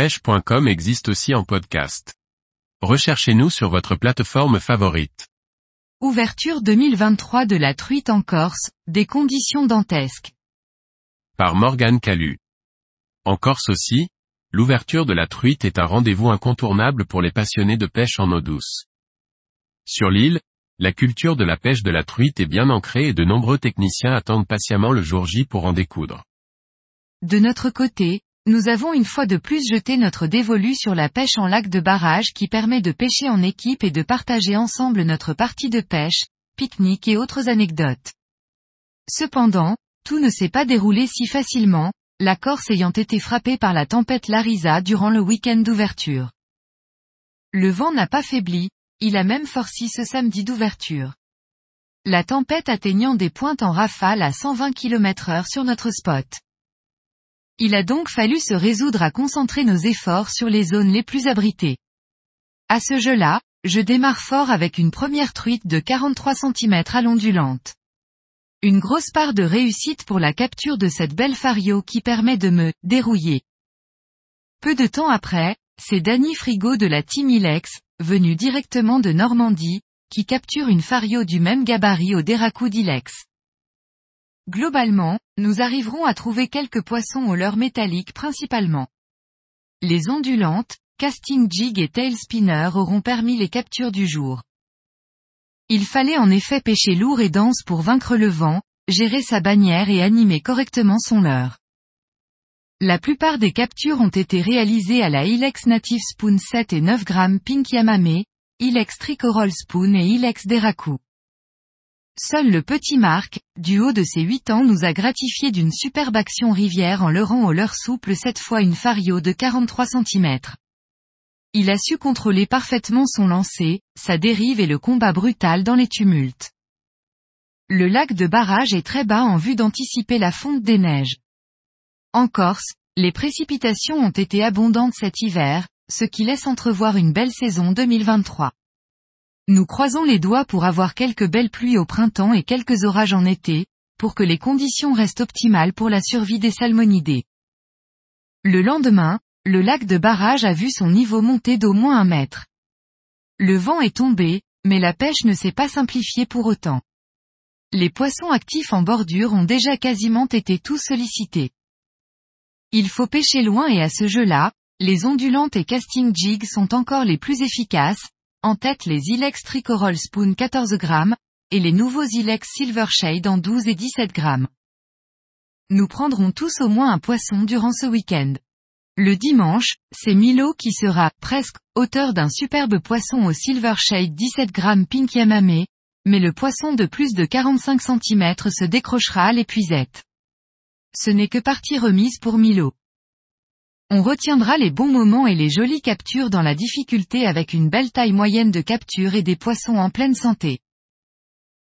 pêche.com existe aussi en podcast. Recherchez-nous sur votre plateforme favorite. Ouverture 2023 de la truite en Corse, des conditions dantesques. Par Morgane Calu. En Corse aussi, l'ouverture de la truite est un rendez-vous incontournable pour les passionnés de pêche en eau douce. Sur l'île, la culture de la pêche de la truite est bien ancrée et de nombreux techniciens attendent patiemment le jour J pour en découdre. De notre côté, nous avons une fois de plus jeté notre dévolu sur la pêche en lac de barrage qui permet de pêcher en équipe et de partager ensemble notre partie de pêche, pique-nique et autres anecdotes. Cependant, tout ne s'est pas déroulé si facilement, la Corse ayant été frappée par la tempête Larisa durant le week-end d'ouverture. Le vent n'a pas faibli, il a même forci ce samedi d'ouverture. La tempête atteignant des pointes en rafale à 120 km heure sur notre spot. Il a donc fallu se résoudre à concentrer nos efforts sur les zones les plus abritées. À ce jeu-là, je démarre fort avec une première truite de 43 cm à l'ondulante. Une grosse part de réussite pour la capture de cette belle fario qui permet de me dérouiller. Peu de temps après, c'est Danny Frigo de la Team Ilex, venu directement de Normandie, qui capture une fario du même gabarit au Déracou d'Ilex. Globalement, nous arriverons à trouver quelques poissons au leurre métallique principalement. Les ondulantes, casting jig et tail spinner auront permis les captures du jour. Il fallait en effet pêcher lourd et dense pour vaincre le vent, gérer sa bannière et animer correctement son leurre. La plupart des captures ont été réalisées à la Ilex Native Spoon 7 et 9 grammes Pink Yamame, Ilex Tricoral Spoon et Ilex Deraku. Seul le petit Marc, du haut de ses 8 ans nous a gratifié d'une superbe action rivière en leurrant au leurre souple cette fois une fario de 43 cm. Il a su contrôler parfaitement son lancer, sa dérive et le combat brutal dans les tumultes. Le lac de barrage est très bas en vue d'anticiper la fonte des neiges. En Corse, les précipitations ont été abondantes cet hiver, ce qui laisse entrevoir une belle saison 2023. Nous croisons les doigts pour avoir quelques belles pluies au printemps et quelques orages en été, pour que les conditions restent optimales pour la survie des salmonidés. Le lendemain, le lac de barrage a vu son niveau monter d'au moins un mètre. Le vent est tombé, mais la pêche ne s'est pas simplifiée pour autant. Les poissons actifs en bordure ont déjà quasiment été tous sollicités. Il faut pêcher loin et à ce jeu-là, les ondulantes et casting jigs sont encore les plus efficaces, en tête les Ilex Tricoral Spoon 14 grammes, et les nouveaux Ilex Silver Shade en 12 et 17 grammes. Nous prendrons tous au moins un poisson durant ce week-end. Le dimanche, c'est Milo qui sera, presque, auteur d'un superbe poisson au Silver Shade 17 grammes Pink Yamame, mais le poisson de plus de 45 cm se décrochera à l'épuisette. Ce n'est que partie remise pour Milo. On retiendra les bons moments et les jolies captures dans la difficulté avec une belle taille moyenne de capture et des poissons en pleine santé.